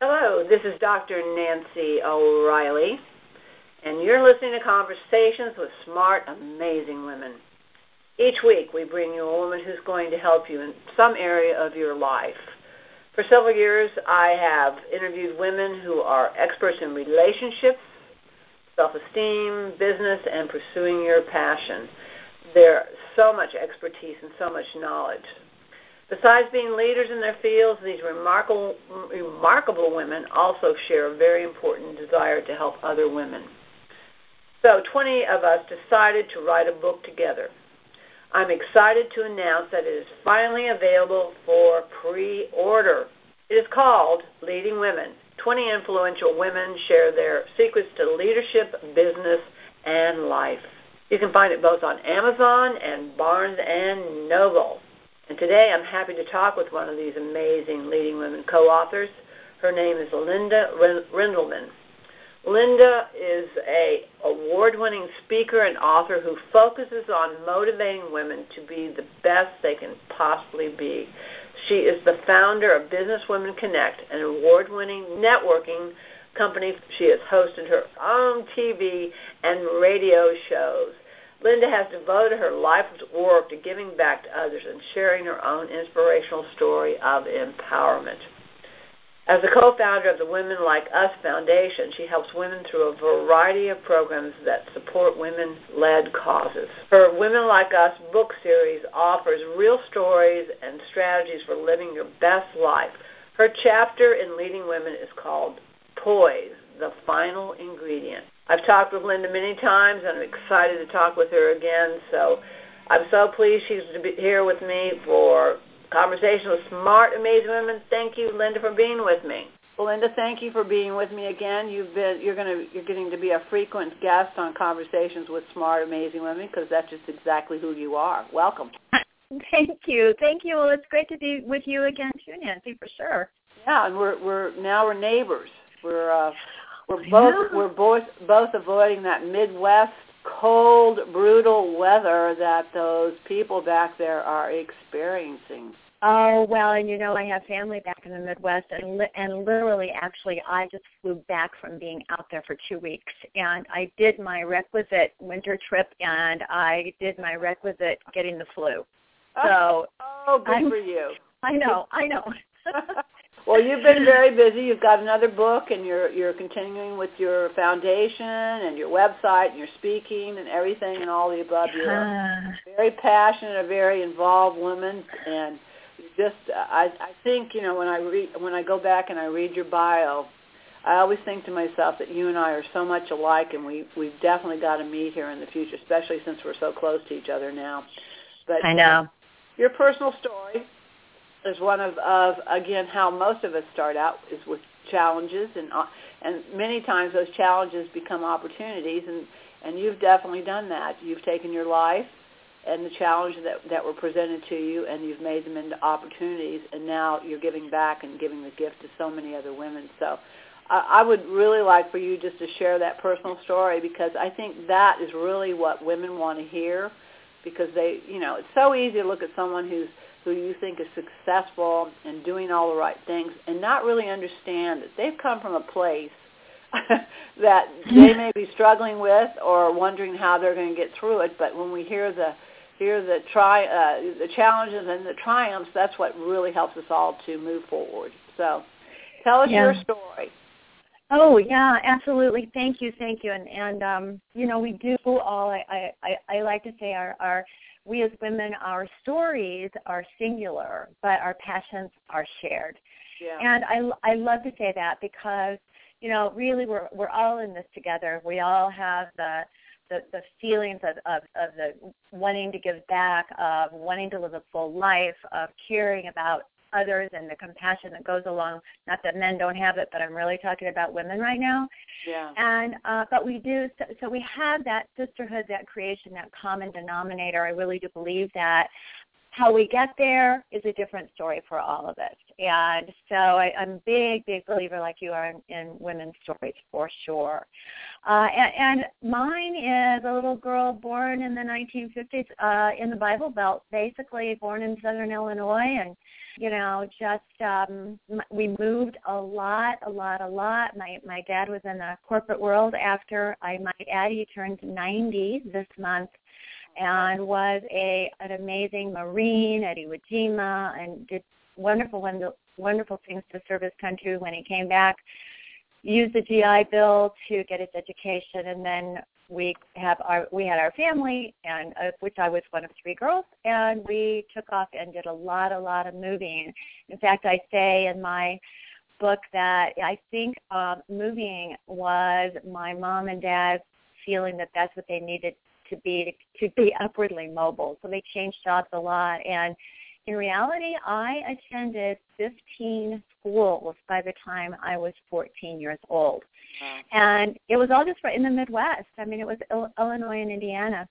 Hello, this is Dr. Nancy O'Reilly, and you're listening to Conversations with Smart, Amazing Women. Each week, we bring you a woman who's going to help you in some area of your life. For several years, I have interviewed women who are experts in relationships, self esteem, business, and pursuing your passion. There's so much expertise and so much knowledge. Besides being leaders in their fields, these remarkable, remarkable women also share a very important desire to help other women. So 20 of us decided to write a book together. I'm excited to announce that it is finally available for pre-order. It is called Leading Women. 20 influential women share their secrets to leadership, business, and life. You can find it both on Amazon and Barnes and Noble. And today I'm happy to talk with one of these amazing leading women co-authors. Her name is Linda Rendleman. Linda is a award-winning speaker and author who focuses on motivating women to be the best they can possibly be. She is the founder of Business Women Connect, an award-winning networking company. She has hosted her own TV and radio shows. Linda has devoted her life's work to giving back to others and sharing her own inspirational story of empowerment. As a co-founder of the Women Like Us Foundation, she helps women through a variety of programs that support women-led causes. Her Women Like Us book series offers real stories and strategies for living your best life. Her chapter in Leading Women is called Poise, the Final Ingredient. I've talked with Linda many times, and I'm excited to talk with her again. So I'm so pleased she's here with me for conversation with smart, amazing women. Thank you, Linda, for being with me. Well, Linda, thank you for being with me again. You've been you're going to you're getting to be a frequent guest on conversations with smart, amazing women because that's just exactly who you are. Welcome. Thank you, thank you. Well, it's great to be with you again too, Nancy, for sure. Yeah, and we're we're now we're neighbors. We're uh, we're both we're both both avoiding that Midwest cold, brutal weather that those people back there are experiencing. Oh well, and you know I have family back in the Midwest, and li- and literally, actually, I just flew back from being out there for two weeks, and I did my requisite winter trip, and I did my requisite getting the flu. Oh, so, oh, oh good I'm, for you. I know, I know. Well, you've been very busy. You've got another book, and you're you're continuing with your foundation and your website, and your speaking and everything, and all the above. You're a very passionate, a very involved woman, and just I I think you know when I read when I go back and I read your bio, I always think to myself that you and I are so much alike, and we we've definitely got to meet here in the future, especially since we're so close to each other now. But I know. Your personal story is one of, of again how most of us start out is with challenges and uh, and many times those challenges become opportunities and and you've definitely done that. You've taken your life and the challenges that that were presented to you and you've made them into opportunities and now you're giving back and giving the gift to so many other women. So I, I would really like for you just to share that personal story because I think that is really what women want to hear because they you know it's so easy to look at someone who's who you think is successful and doing all the right things and not really understand that they've come from a place that they may be struggling with or wondering how they're going to get through it. But when we hear the hear the try uh, the challenges and the triumphs, that's what really helps us all to move forward. So, tell us yeah. your story. Oh yeah, absolutely. Thank you, thank you. And and um, you know, we do all. I I I like to say our our we as women, our stories are singular, but our passions are shared. Yeah. And I, I love to say that because, you know, really we're, we're all in this together. We all have the, the, the feelings of, of, of the wanting to give back, of wanting to live a full life, of caring about others and the compassion that goes along. Not that men don't have it, but I'm really talking about women right now. Yeah. And uh, but we do. So, so we have that sisterhood, that creation, that common denominator. I really do believe that. How we get there is a different story for all of us. And so I, I'm a big, big believer, like you are, in, in women's stories for sure. Uh, and, and mine is a little girl born in the 1950s uh, in the Bible Belt, basically born in southern Illinois and you know, just um we moved a lot, a lot, a lot. My my dad was in the corporate world after I might add he turned 90 this month and was a an amazing Marine at Iwo Jima and did wonderful wonderful things to serve his country when he came back. Used the GI Bill to get his education, and then we have our we had our family, and of which I was one of three girls, and we took off and did a lot, a lot of moving. In fact, I say in my book that I think um, moving was my mom and dad's feeling that that's what they needed to be to be upwardly mobile. So they changed jobs a lot, and in reality, I attended 15 schools by the time I was 14 years old. And it was all just right in the Midwest. I mean, it was Illinois and Indiana.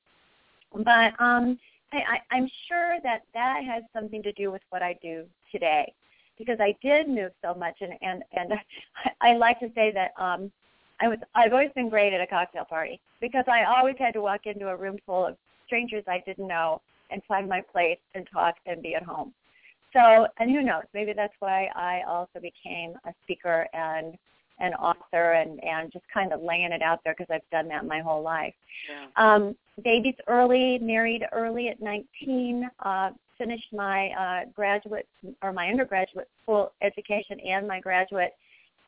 But um, I, I, I'm sure that that has something to do with what I do today because I did move so much and and and I, I like to say that um I was I've always been great at a cocktail party because I always had to walk into a room full of strangers I didn't know and find my place and talk and be at home. So, and who knows, maybe that's why I also became a speaker and an author and, and just kind of laying it out there because I've done that my whole life. Yeah. Um, babies early, married early at 19, uh, finished my uh, graduate or my undergraduate school education and my graduate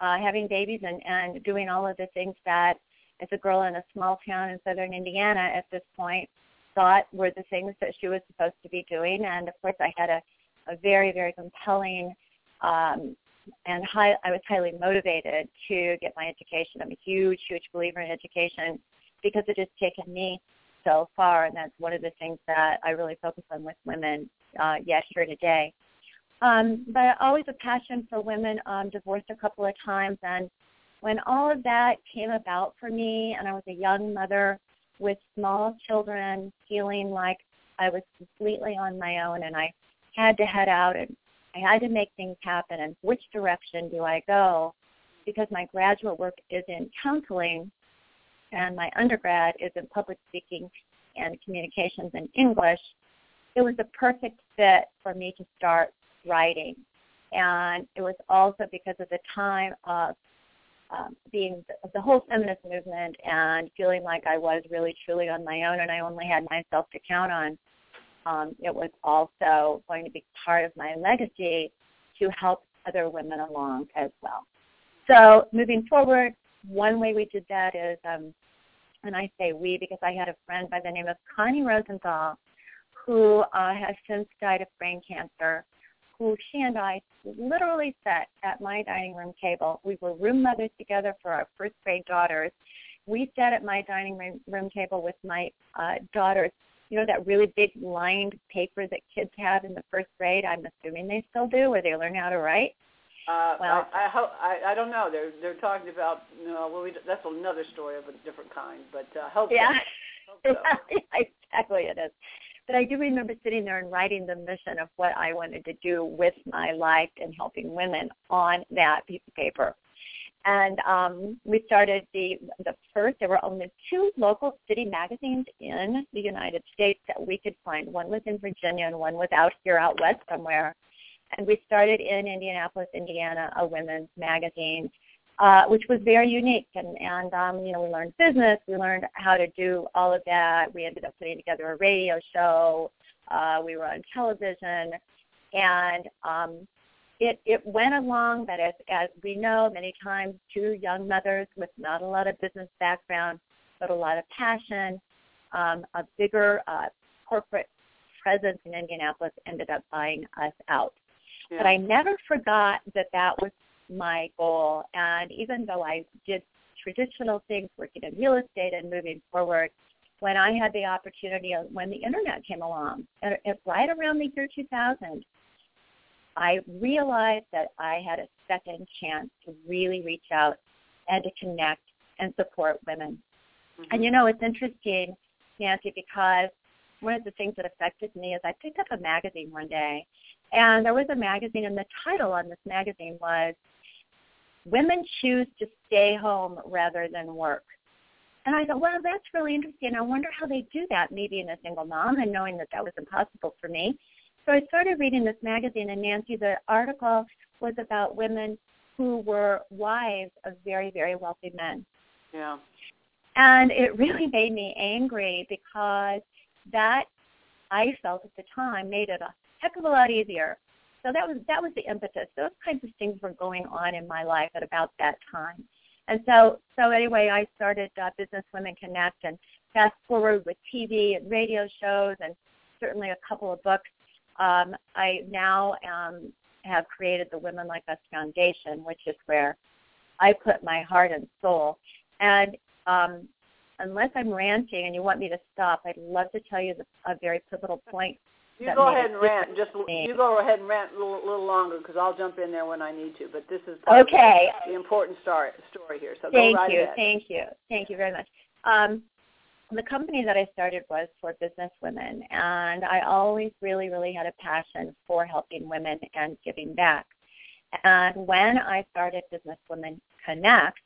uh, having babies and, and doing all of the things that as a girl in a small town in southern Indiana at this point thought were the things that she was supposed to be doing. And of course, I had a, a very, very compelling um, and high, I was highly motivated to get my education. I'm a huge, huge believer in education because it has taken me so far, and that's one of the things that I really focus on with women, uh, yes, here today. Um, but always a passion for women. Um, divorced a couple of times, and when all of that came about for me, and I was a young mother with small children, feeling like I was completely on my own, and I had to head out and I had to make things happen. And which direction do I go? Because my graduate work is in counseling, and my undergrad is in public speaking and communications and English. It was a perfect fit for me to start writing. And it was also because of the time of um, being the, the whole feminist movement and feeling like I was really truly on my own and I only had myself to count on. Um, it was also going to be part of my legacy to help other women along as well. So moving forward, one way we did that is, um, and I say we because I had a friend by the name of Connie Rosenthal who uh, has since died of brain cancer who she and I literally sat at my dining room table. We were room mothers together for our first grade daughters. We sat at my dining room, table with my uh, daughters. You know that really big lined paper that kids have in the first grade. I'm assuming they still do, where they learn how to write. Uh, well, I, I hope I, I don't know. They're they're talking about you know, well, we, that's another story of a different kind, but uh, hope yeah, so. Hope so. exactly it is. But I do remember sitting there and writing the mission of what I wanted to do with my life and helping women on that piece of paper. And um, we started the the first. There were only two local city magazines in the United States that we could find. One was in Virginia, and one was out here out west somewhere. And we started in Indianapolis, Indiana, a women's magazine uh, which was very unique. And, and um, you know, we learned business. We learned how to do all of that. We ended up putting together a radio show. Uh, we were on television, and um, it it went along. But as as we know, many times, two young mothers with not a lot of business background, but a lot of passion, um, a bigger uh, corporate presence in Indianapolis ended up buying us out. Yeah. But I never forgot that that was my goal. And even though I did traditional things, working in real estate and moving forward, when I had the opportunity, when the internet came along, right around the year 2000, I realized that I had a second chance to really reach out and to connect and support women. Mm-hmm. And you know, it's interesting, Nancy, because one of the things that affected me is I picked up a magazine one day, and there was a magazine, and the title on this magazine was women choose to stay home rather than work. And I thought, well, that's really interesting. I wonder how they do that, me being a single mom and knowing that that was impossible for me. So I started reading this magazine, and Nancy, the article was about women who were wives of very, very wealthy men. Yeah. And it really made me angry because that I felt at the time made it a heck of a lot easier. So that was that was the impetus. Those kinds of things were going on in my life at about that time. And so so anyway, I started uh, Business Women Connect and fast forward with TV and radio shows and certainly a couple of books. Um, I now um, have created the Women Like Us Foundation, which is where I put my heart and soul. And um, unless I'm ranting and you want me to stop, I'd love to tell you the, a very pivotal point. You go ahead and rant. Just you go ahead and rant a little, little longer because I'll jump in there when I need to. But this is okay. The important story story here. So thank right you, ahead. thank you, thank you very much. Um, the company that I started was for business women, and I always really, really had a passion for helping women and giving back. And when I started Business Women Connect,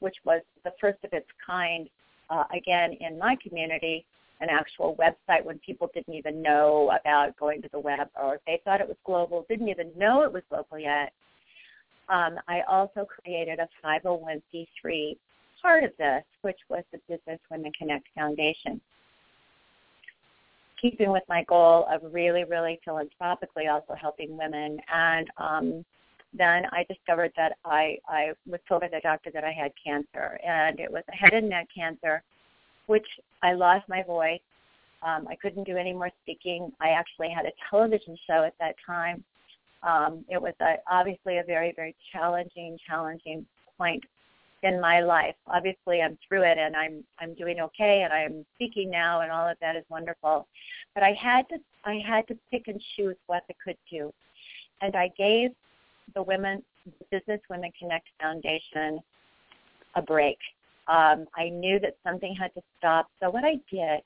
which was the first of its kind, uh, again in my community, an actual website when people didn't even know about going to the web or they thought it was global, didn't even know it was local yet. Um, I also created a 501c3 part of this, which was the Business Women Connect Foundation. Keeping with my goal of really, really philanthropically also helping women. And um, then I discovered that I, I was told by the doctor that I had cancer, and it was a head and neck cancer, which I lost my voice. Um, I couldn't do any more speaking. I actually had a television show at that time. Um, it was a, obviously a very, very challenging, challenging point in my life. Obviously, I'm through it, and I'm I'm doing okay, and I'm speaking now, and all of that is wonderful. But I had to I had to pick and choose what I could do, and I gave the Women Business Women Connect Foundation a break. Um, I knew that something had to stop. So what I did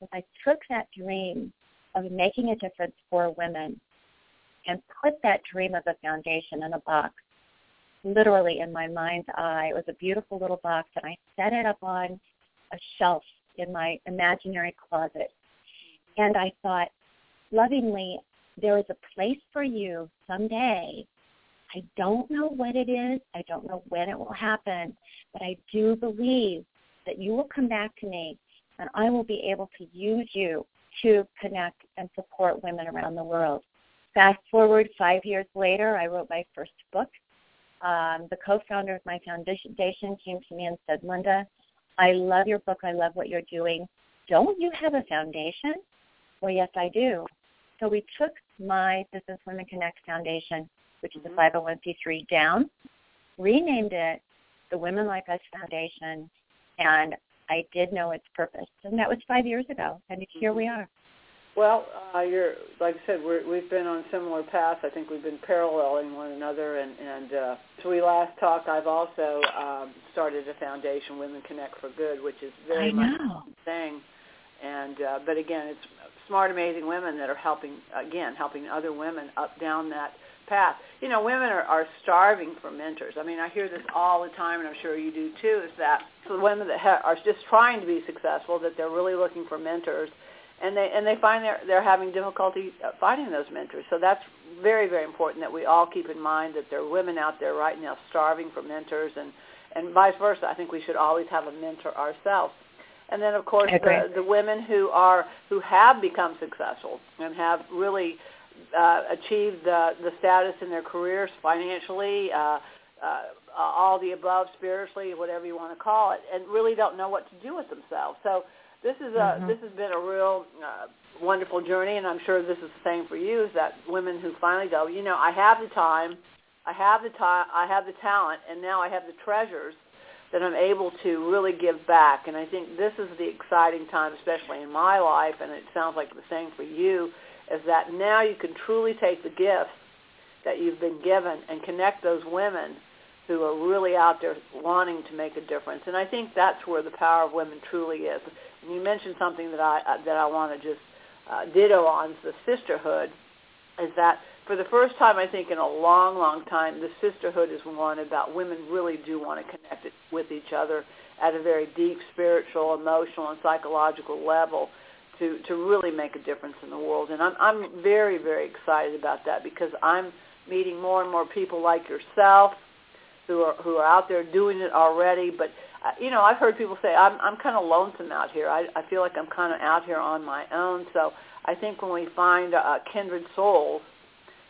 was I took that dream of making a difference for women and put that dream of a foundation in a box, literally in my mind's eye. It was a beautiful little box, and I set it up on a shelf in my imaginary closet. And I thought, lovingly, there is a place for you someday I don't know what it is. I don't know when it will happen, but I do believe that you will come back to me and I will be able to use you to connect and support women around the world. Fast forward five years later, I wrote my first book. Um, the co-founder of my foundation came to me and said, Linda, I love your book. I love what you're doing. Don't you have a foundation? Well, yes, I do. So we took my Business Women Connect Foundation which is a 501c3 mm-hmm. down, renamed it the Women Like Us Foundation, and I did know its purpose. And that was five years ago, and here we mm-hmm. are. Well, uh, you're like I said, we're, we've been on similar paths. I think we've been paralleling one another. And, and uh, so we last talked. I've also um, started a foundation, Women Connect for Good, which is very I much know. the thing. And uh, but again, it's smart, amazing women that are helping again, helping other women up down that path. You know, women are, are starving for mentors. I mean, I hear this all the time, and I'm sure you do too. Is that the women that ha- are just trying to be successful, that they're really looking for mentors, and they and they find they're they're having difficulty finding those mentors. So that's very very important that we all keep in mind that there are women out there right now starving for mentors, and and vice versa. I think we should always have a mentor ourselves. And then, of course, the, the women who are who have become successful and have really uh, achieved the, the status in their careers financially, uh, uh, all the above spiritually, whatever you want to call it, and really don't know what to do with themselves. So this is a mm-hmm. this has been a real uh, wonderful journey, and I'm sure this is the same for you. Is that women who finally go, you know, I have the time, I have the time, I have the talent, and now I have the treasures that I'm able to really give back. And I think this is the exciting time, especially in my life, and it sounds like the same for you is that now you can truly take the gifts that you've been given and connect those women who are really out there wanting to make a difference. And I think that's where the power of women truly is. And you mentioned something that I uh, that I want to just uh, ditto on the sisterhood. Is that for the first time I think in a long, long time, the sisterhood is one about women really do want to connect with each other at a very deep spiritual, emotional, and psychological level to to really make a difference in the world. And I'm I'm very very excited about that because I'm meeting more and more people like yourself who are who are out there doing it already. But uh, you know, I've heard people say I'm I'm kind of lonesome out here. I I feel like I'm kind of out here on my own. So I think when we find uh, kindred souls,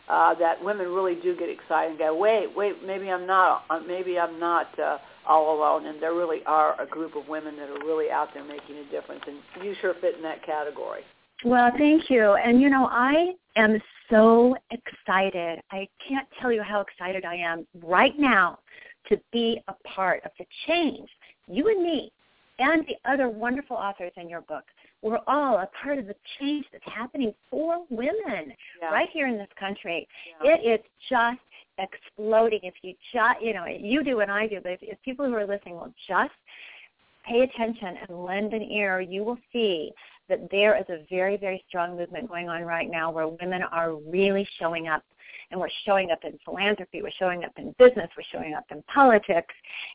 uh, that women really do get excited and go, wait, wait, maybe I'm not, uh, maybe I'm not uh, all alone, and there really are a group of women that are really out there making a difference, and you sure fit in that category. Well, thank you. And you know, I am so excited. I can't tell you how excited I am right now to be a part of the change. You and me and the other wonderful authors in your book we're all a part of the change that's happening for women yeah. right here in this country. Yeah. It is just exploding. If you just, you know, you do and I do, but if, if people who are listening will just pay attention and lend an ear, you will see that there is a very, very strong movement going on right now where women are really showing up and we're showing up in philanthropy, we're showing up in business, we're showing up in politics,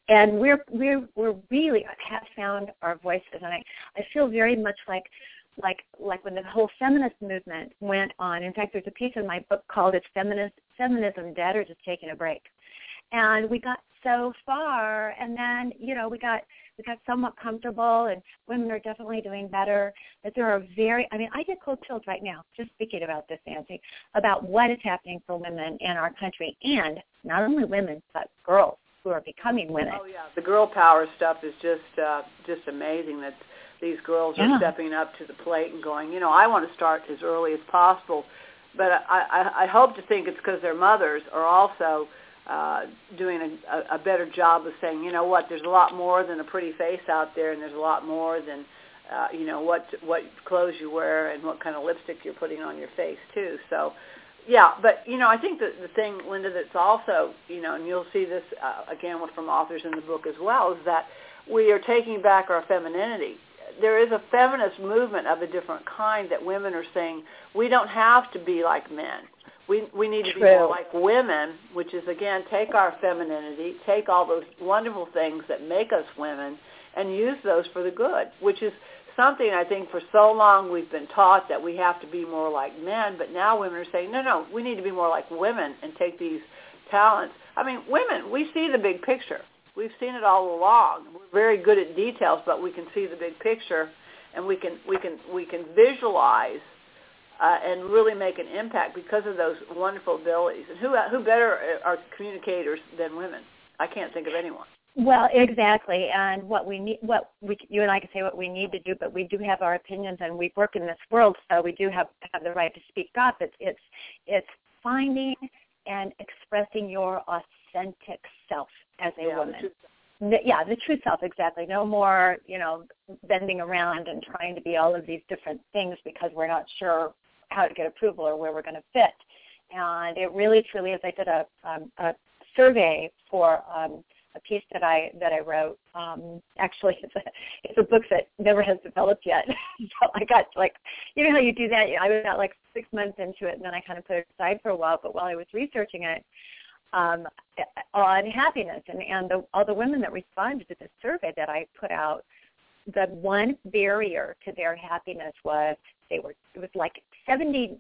and we're we're we're really have found our voices. And I I feel very much like like like when the whole feminist movement went on. In fact, there's a piece in my book called "It's Feminist Feminism Dead or Just Taking a Break," and we got so far, and then you know we got we got somewhat comfortable and women are definitely doing better. But there are very, I mean, I get cold chills right now just speaking about this, Nancy, about what is happening for women in our country and not only women, but girls who are becoming women. Oh yeah, the girl power stuff is just uh, just amazing that these girls are stepping up to the plate and going, you know, I want to start as early as possible. But I, I, I hope to think it's because their mothers are also uh, doing a, a better job of saying, you know what, there's a lot more than a pretty face out there, and there's a lot more than, uh, you know, what what clothes you wear and what kind of lipstick you're putting on your face too. So, yeah, but you know, I think that the thing, Linda, that's also, you know, and you'll see this uh, again from authors in the book as well, is that we are taking back our femininity. There is a feminist movement of a different kind that women are saying we don't have to be like men we we need to True. be more like women, which is again take our femininity, take all those wonderful things that make us women, and use those for the good. Which is something I think for so long we've been taught that we have to be more like men, but now women are saying no, no, we need to be more like women and take these talents. I mean, women, we see the big picture. We've seen it all along. We're very good at details, but we can see the big picture, and we can we can we can visualize uh, and really make an impact because of those wonderful abilities. And who who better are communicators than women? I can't think of anyone. Well, exactly, and what we need, what we, you and I can say what we need to do, but we do have our opinions, and we work in this world, so we do have have the right to speak up. It's it's it's finding and expressing your authentic self as a yeah, woman. The, yeah, the true self, exactly. No more, you know, bending around and trying to be all of these different things because we're not sure how to get approval or where we're going to fit. And it really, truly is. I did a, um, a survey for um, a piece that I that I wrote. Um, actually, it's a it's a book that never has developed yet. so I got like, you know how you do that. I was got like six months into it, and then I kind of put it aside for a while. But while I was researching it, um, on happiness, and and the, all the women that responded to the survey that I put out, the one barrier to their happiness was they were it was like 78%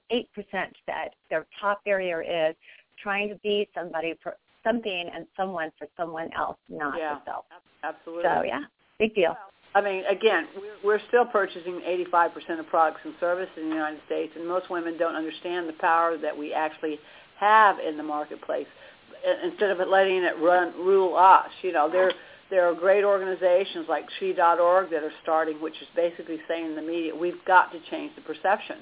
said their top barrier is trying to be somebody for something and someone for someone else, not yeah, yourself. Absolutely. So yeah, big deal. Well, I mean, again, we're, we're still purchasing 85% of products and services in the United States, and most women don't understand the power that we actually have in the marketplace. Instead of letting it run rule us, you know, they're there are great organizations like She.org that are starting, which is basically saying in the media, we've got to change the perception,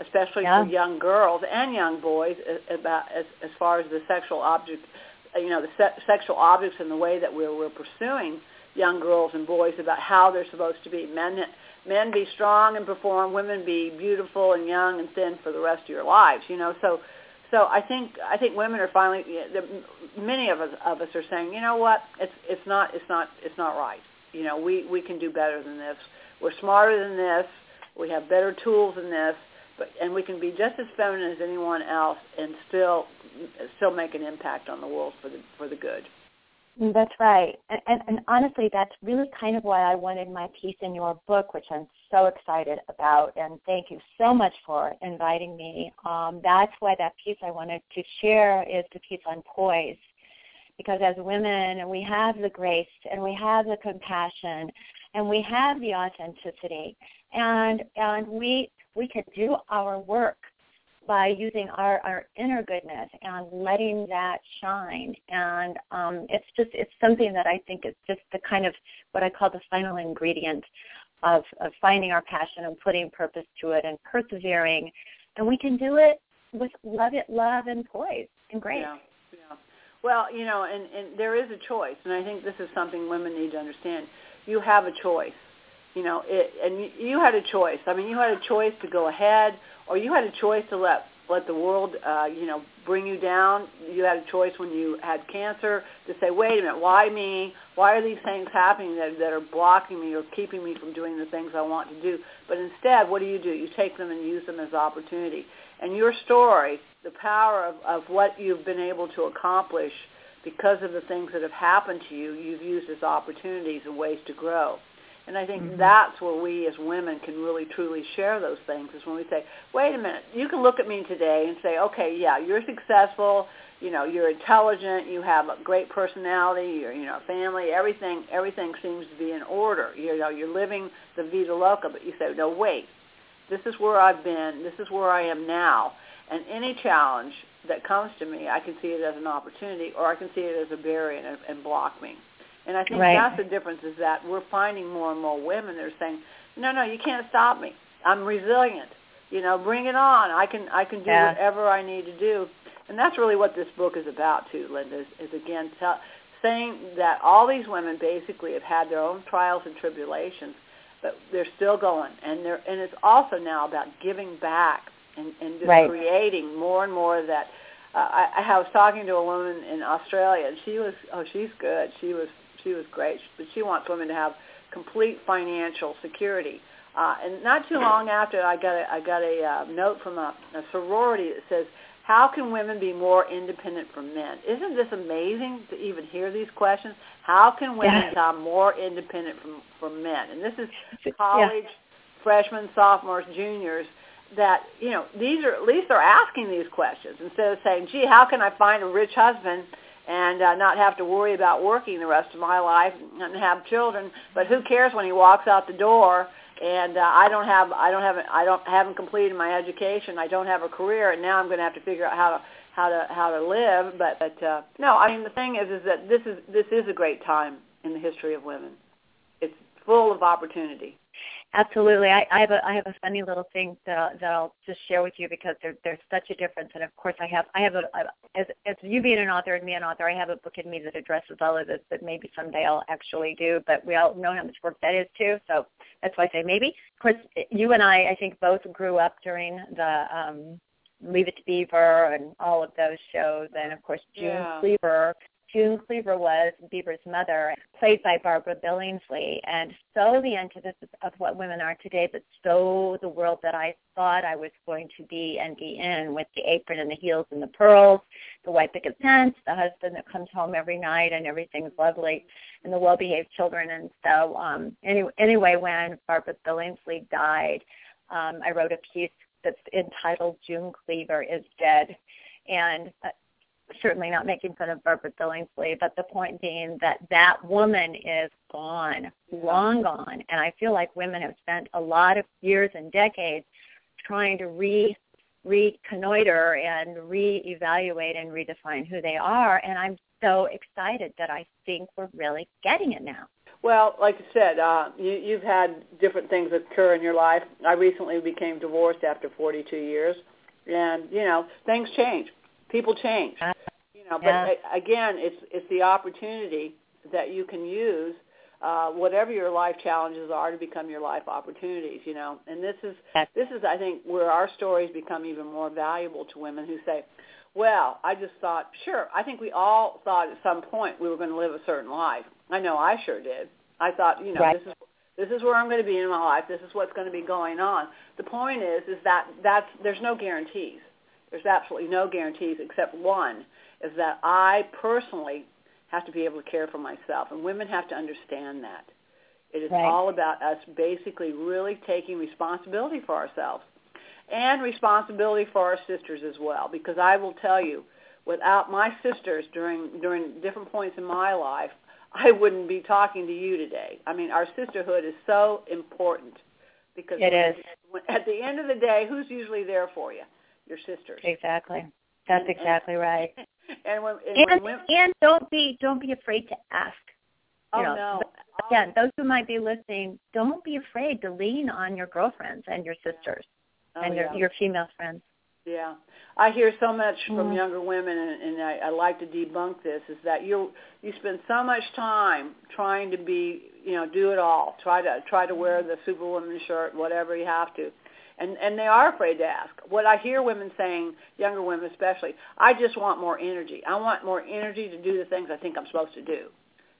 especially yeah. for young girls and young boys about as, as far as the sexual object, you know, the se- sexual objects and the way that we're, we're pursuing young girls and boys about how they're supposed to be. Men, men be strong and perform, women be beautiful and young and thin for the rest of your lives, you know. So so I think I think women are finally many of us of us are saying, you know what, it's it's not it's not it's not right. You know, we we can do better than this. We're smarter than this. We have better tools than this. But and we can be just as feminine as anyone else and still still make an impact on the world for the for the good. That's right. And, and, and honestly, that's really kind of why I wanted my piece in your book, which I'm so excited about. And thank you so much for inviting me. Um, that's why that piece I wanted to share is the piece on poise. Because as women, we have the grace and we have the compassion and we have the authenticity and and we we can do our work by using our, our inner goodness and letting that shine. And um, it's just it's something that I think is just the kind of what I call the final ingredient of, of finding our passion and putting purpose to it and persevering. And we can do it with love it, love and poise and grace. Yeah, yeah. Well, you know, and, and there is a choice, and I think this is something women need to understand. You have a choice. You know, it, and you, had a choice. I mean, you had a choice to go ahead or you had a choice to let let the world uh, you know bring you down. You had a choice when you had cancer to say, wait a minute, why me? Why are these things happening that that are blocking me or keeping me from doing the things I want to do? But instead, what do you do? You take them and use them as opportunity. And your story, the power of, of what you've been able to accomplish because of the things that have happened to you, you've used as opportunities and ways to grow. And I think mm-hmm. that's where we as women can really truly share those things is when we say, wait a minute, you can look at me today and say, okay, yeah, you're successful, you know, you're intelligent, you have a great personality, you're, you know, family, everything, everything seems to be in order. You know, you're living the vida loca, but you say, no, wait, this is where I've been, this is where I am now. And any challenge that comes to me, I can see it as an opportunity or I can see it as a barrier and, and block me. And I think right. that's the difference is that we're finding more and more women that are saying, no, no, you can't stop me. I'm resilient. You know, bring it on. I can I can do yeah. whatever I need to do. And that's really what this book is about too, Linda, is, is again tell, saying that all these women basically have had their own trials and tribulations, but they're still going. And they're and it's also now about giving back and, and just right. creating more and more of that uh, I, I was talking to a woman in Australia, and she was, oh, she's good. She was she was great, but she wants women to have complete financial security. Uh, and not too long after, I got a, I got a uh, note from a, a sorority that says, "How can women be more independent from men?" Isn't this amazing to even hear these questions? How can women yeah. become more independent from from men? And this is college yeah. freshmen, sophomores, juniors that you know these are at least they're asking these questions instead of saying, "Gee, how can I find a rich husband?" And uh, not have to worry about working the rest of my life and have children. But who cares when he walks out the door? And uh, I don't have, I don't have, I don't haven't completed my education. I don't have a career, and now I'm going to have to figure out how to how to how to live. But but uh, no, I mean the thing is is that this is this is a great time in the history of women. It's full of opportunity. Absolutely. I, I have a I have a funny little thing that that I'll just share with you because there, there's such a difference. And of course, I have I have a, a as as you being an author and me an author, I have a book in me that addresses all of this that maybe someday I'll actually do. But we all know how much work that is too. So that's why I say maybe. Of course, you and I I think both grew up during the um Leave It to Beaver and all of those shows, and of course June yeah. Cleaver June Cleaver was Beaver's mother, played by Barbara Billingsley, and so the antithesis of what women are today, but so the world that I thought I was going to be and be in with the apron and the heels and the pearls, the white picket fence, the husband that comes home every night and everything's lovely, and the well-behaved children. And so um, anyway, anyway, when Barbara Billingsley died, um, I wrote a piece that's entitled June Cleaver is Dead. And uh, certainly not making fun of Barbara Billingsley, but the point being that that woman is gone, long gone. And I feel like women have spent a lot of years and decades trying to re reconnoiter and reevaluate and redefine who they are. And I'm so excited that I think we're really getting it now. Well, like you said, uh, you, you've had different things occur in your life. I recently became divorced after 42 years, and you know things change people change. You know, but yeah. again, it's it's the opportunity that you can use uh, whatever your life challenges are to become your life opportunities. You know, and this is this is I think where our stories become even more valuable to women who say, "Well, I just thought, sure, I think we all thought at some point we were going to live a certain life. I know I sure did. I thought, you know, right. this is this is where I'm going to be in my life. This is what's going to be going on. The point is, is that that's there's no guarantees. There's absolutely no guarantees except one, is that I personally have to be able to care for myself, and women have to understand that. It is right. all about us basically really taking responsibility for ourselves and responsibility for our sisters as well. Because I will tell you, without my sisters during during different points in my life, I wouldn't be talking to you today. I mean, our sisterhood is so important because it is. At the end of the day, who's usually there for you? Your sisters. Exactly. That's exactly and, right. And when and, and, when, and don't be don't be afraid to ask. Oh you know, no. Again, those who might be listening, don't be afraid to lean on your girlfriends and your sisters oh, and yeah. your your female friends. Yeah, I hear so much from Mm. younger women, and, and I, I like to debunk this: is that you you spend so much time trying to be, you know, do it all, try to try to wear the Superwoman shirt, whatever you have to, and and they are afraid to ask. What I hear women saying, younger women especially, I just want more energy. I want more energy to do the things I think I'm supposed to do.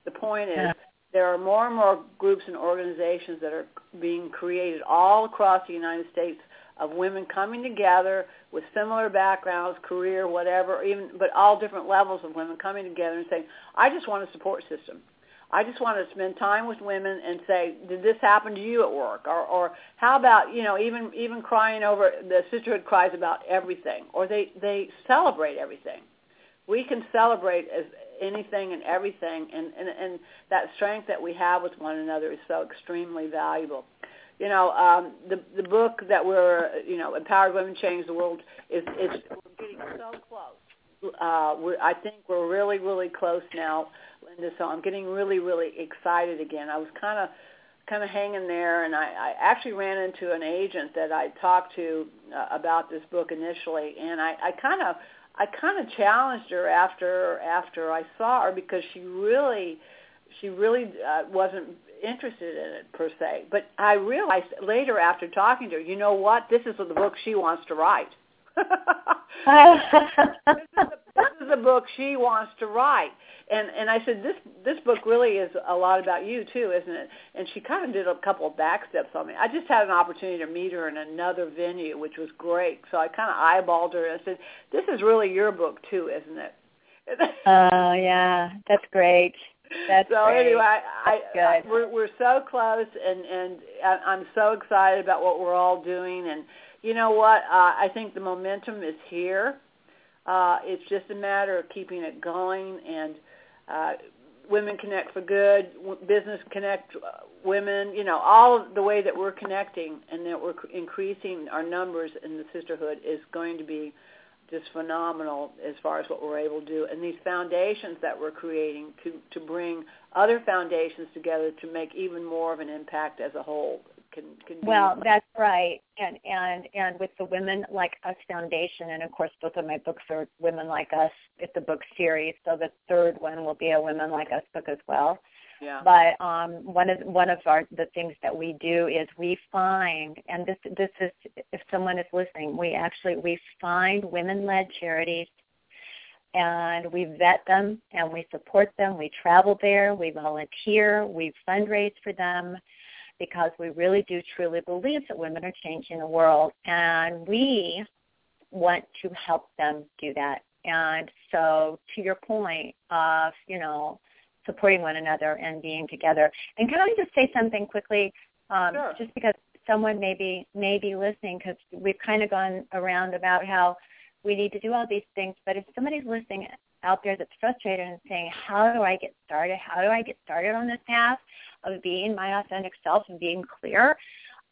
The point is, Yeah. there are more and more groups and organizations that are being created all across the United States of women coming together with similar backgrounds, career, whatever, even but all different levels of women coming together and saying, I just want a support system. I just want to spend time with women and say, did this happen to you at work? Or, or how about, you know, even even crying over, the sisterhood cries about everything, or they, they celebrate everything. We can celebrate as anything and everything, and, and, and that strength that we have with one another is so extremely valuable you know, um, the the book that we're, you know, Empowered Women Change the World is is we're getting so close. Uh, we're, I think we're really really close now, Linda. So I'm getting really really excited again. I was kind of kind of hanging there, and I, I actually ran into an agent that I talked to uh, about this book initially, and I, kind of I kind of challenged her after after I saw her because she really she really uh, wasn't interested in it per se. But I realized later after talking to her, you know what? This is what the book she wants to write. This, is the, this is the book she wants to write. And and I said this this book really is a lot about you too, isn't it? And she kind of did a couple of back steps on me. I just had an opportunity to meet her in another venue, which was great. So I kind of eyeballed her and I said, "This is really your book too, isn't it?" Oh yeah, that's great. That's so great. anyway, I, I, we're we're so close, and and I'm so excited about what we're all doing. And you know what? Uh, I think the momentum is here. Uh, it's just a matter of keeping it going. And uh, women connect for good, business connect uh, women. You know, all of the way that we're connecting and that we're increasing our numbers in the sisterhood is going to be just phenomenal as far as what we're able to do. And these foundations that we're creating to, to bring other foundations together to make even more of an impact as a whole can, can be Well, that's right. And and and with the Women Like Us Foundation, and of course, both of my books are Women Like Us. It's the book series, so the third one will be a Women Like Us book as well. yeah. But um, one of one of our the things that we do is we find, and this this is if someone is listening, we actually we find women-led charities, and we vet them and we support them. We travel there, we volunteer, we fundraise for them, because we really do truly believe that women are changing the world, and we want to help them do that. And so, to your point of you know supporting one another and being together. And can I just say something quickly? Um, Sure. Just because someone may be may be listening, because we've kind of gone around about how we need to do all these things. But if somebody's listening out there that's frustrated and saying, "How do I get started? How do I get started on this path of being my authentic self and being clear?"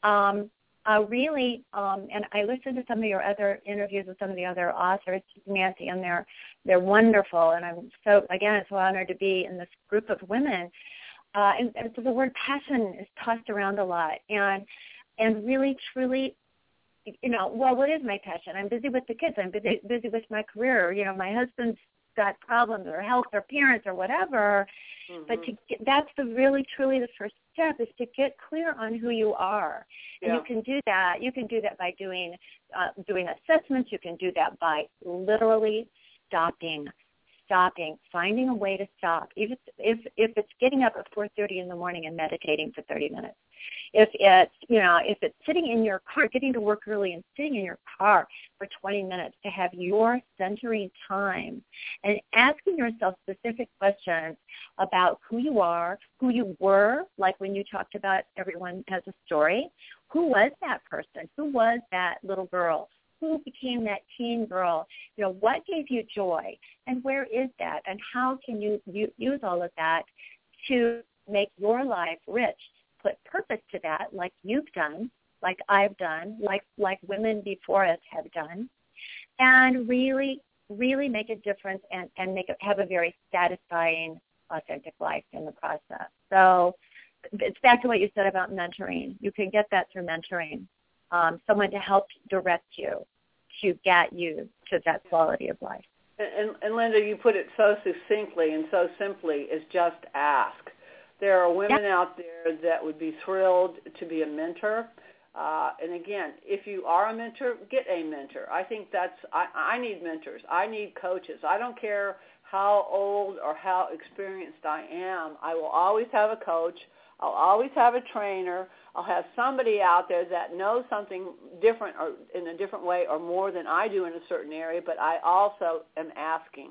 Um, uh, really, um, and I listened to some of your other interviews with some of the other authors, Nancy, and they're they're wonderful. And I'm so again so honored to be in this group of women. Uh, and, and so the word passion is tossed around a lot, and and really truly, you know, well, what is my passion? I'm busy with the kids. I'm busy busy with my career. You know, my husband's got problems or health or parents or whatever. But Mhm. to get, that's the really truly the first step is to get clear on who you are. And you can do that. You can do that by doing uh, doing assessments. You can do that by literally stopping, stopping, finding a way to stop. Even if if it's getting up at 4:30 in the morning and meditating for 30 minutes, if it's you know if it's sitting in your car getting to work early and sitting in your car for 20 minutes to have your centering time and asking yourself specific questions about who you are who you were like when you talked about everyone has a story who was that person who was that little girl who became that teen girl you know what gave you joy and where is that and how can you, you use all of that to make your life rich put purpose to that like you've done, like I've done, like like women before us have done, and really really make a difference and and make it have a very satisfying authentic life in the process. So it's back to what you said about mentoring. You can get that through mentoring, um, someone to help direct you to get you to that quality of life. And, and, Linda, you put it so succinctly and so simply is just ask. There are women yep. out there that would be thrilled to be a mentor. Uh, and again, if you are a mentor, get a mentor. I think that's, I, I need mentors. I need coaches. I don't care how old or how experienced I am. I will always have a coach. I'll always have a trainer. I'll have somebody out there that knows something different or in a different way or more than I do in a certain area, but I also am asking.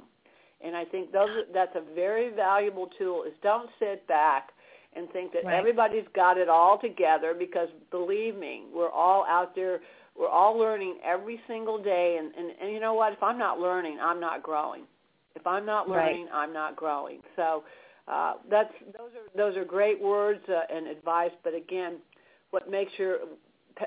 And I think those that's a very valuable tool is don't sit back and think that right. everybody's got it all together because believe me, we're all out there we're all learning every single day and, and, and you know what, if I'm not learning, I'm not growing. If I'm not learning, right. I'm not growing. So uh, that's those are those are great words uh, and advice. But again, what makes your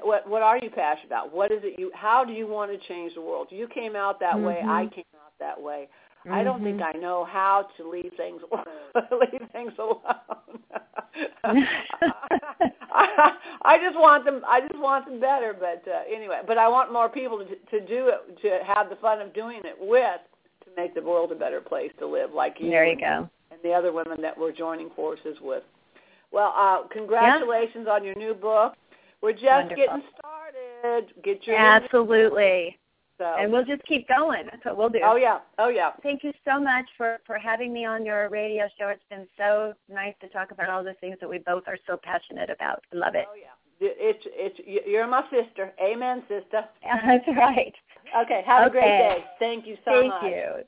what what are you passionate about? What is it you? How do you want to change the world? You came out that mm-hmm. way. I mm-hmm. came out that way. Mm-hmm. I don't think mm-hmm. I know how to leave things leave things alone. I, I just want them. I just want them better. But uh, anyway, but I want more people to to do it to have the fun of doing it with to make the world a better place to live. Like you. There you go. And the other women that we're joining forces with. Well, uh, congratulations yeah. on your new book. We're just Wonderful. getting started. Get your absolutely. So. And we'll just keep going. That's what we'll do. Oh yeah. Oh yeah. Thank you so much for for having me on your radio show. It's been so nice to talk about all the things that we both are so passionate about. I love it. Oh yeah. It's it's you're my sister. Amen, sister. That's right. Okay. Have okay. a great day. Thank you so Thank much. Thank you.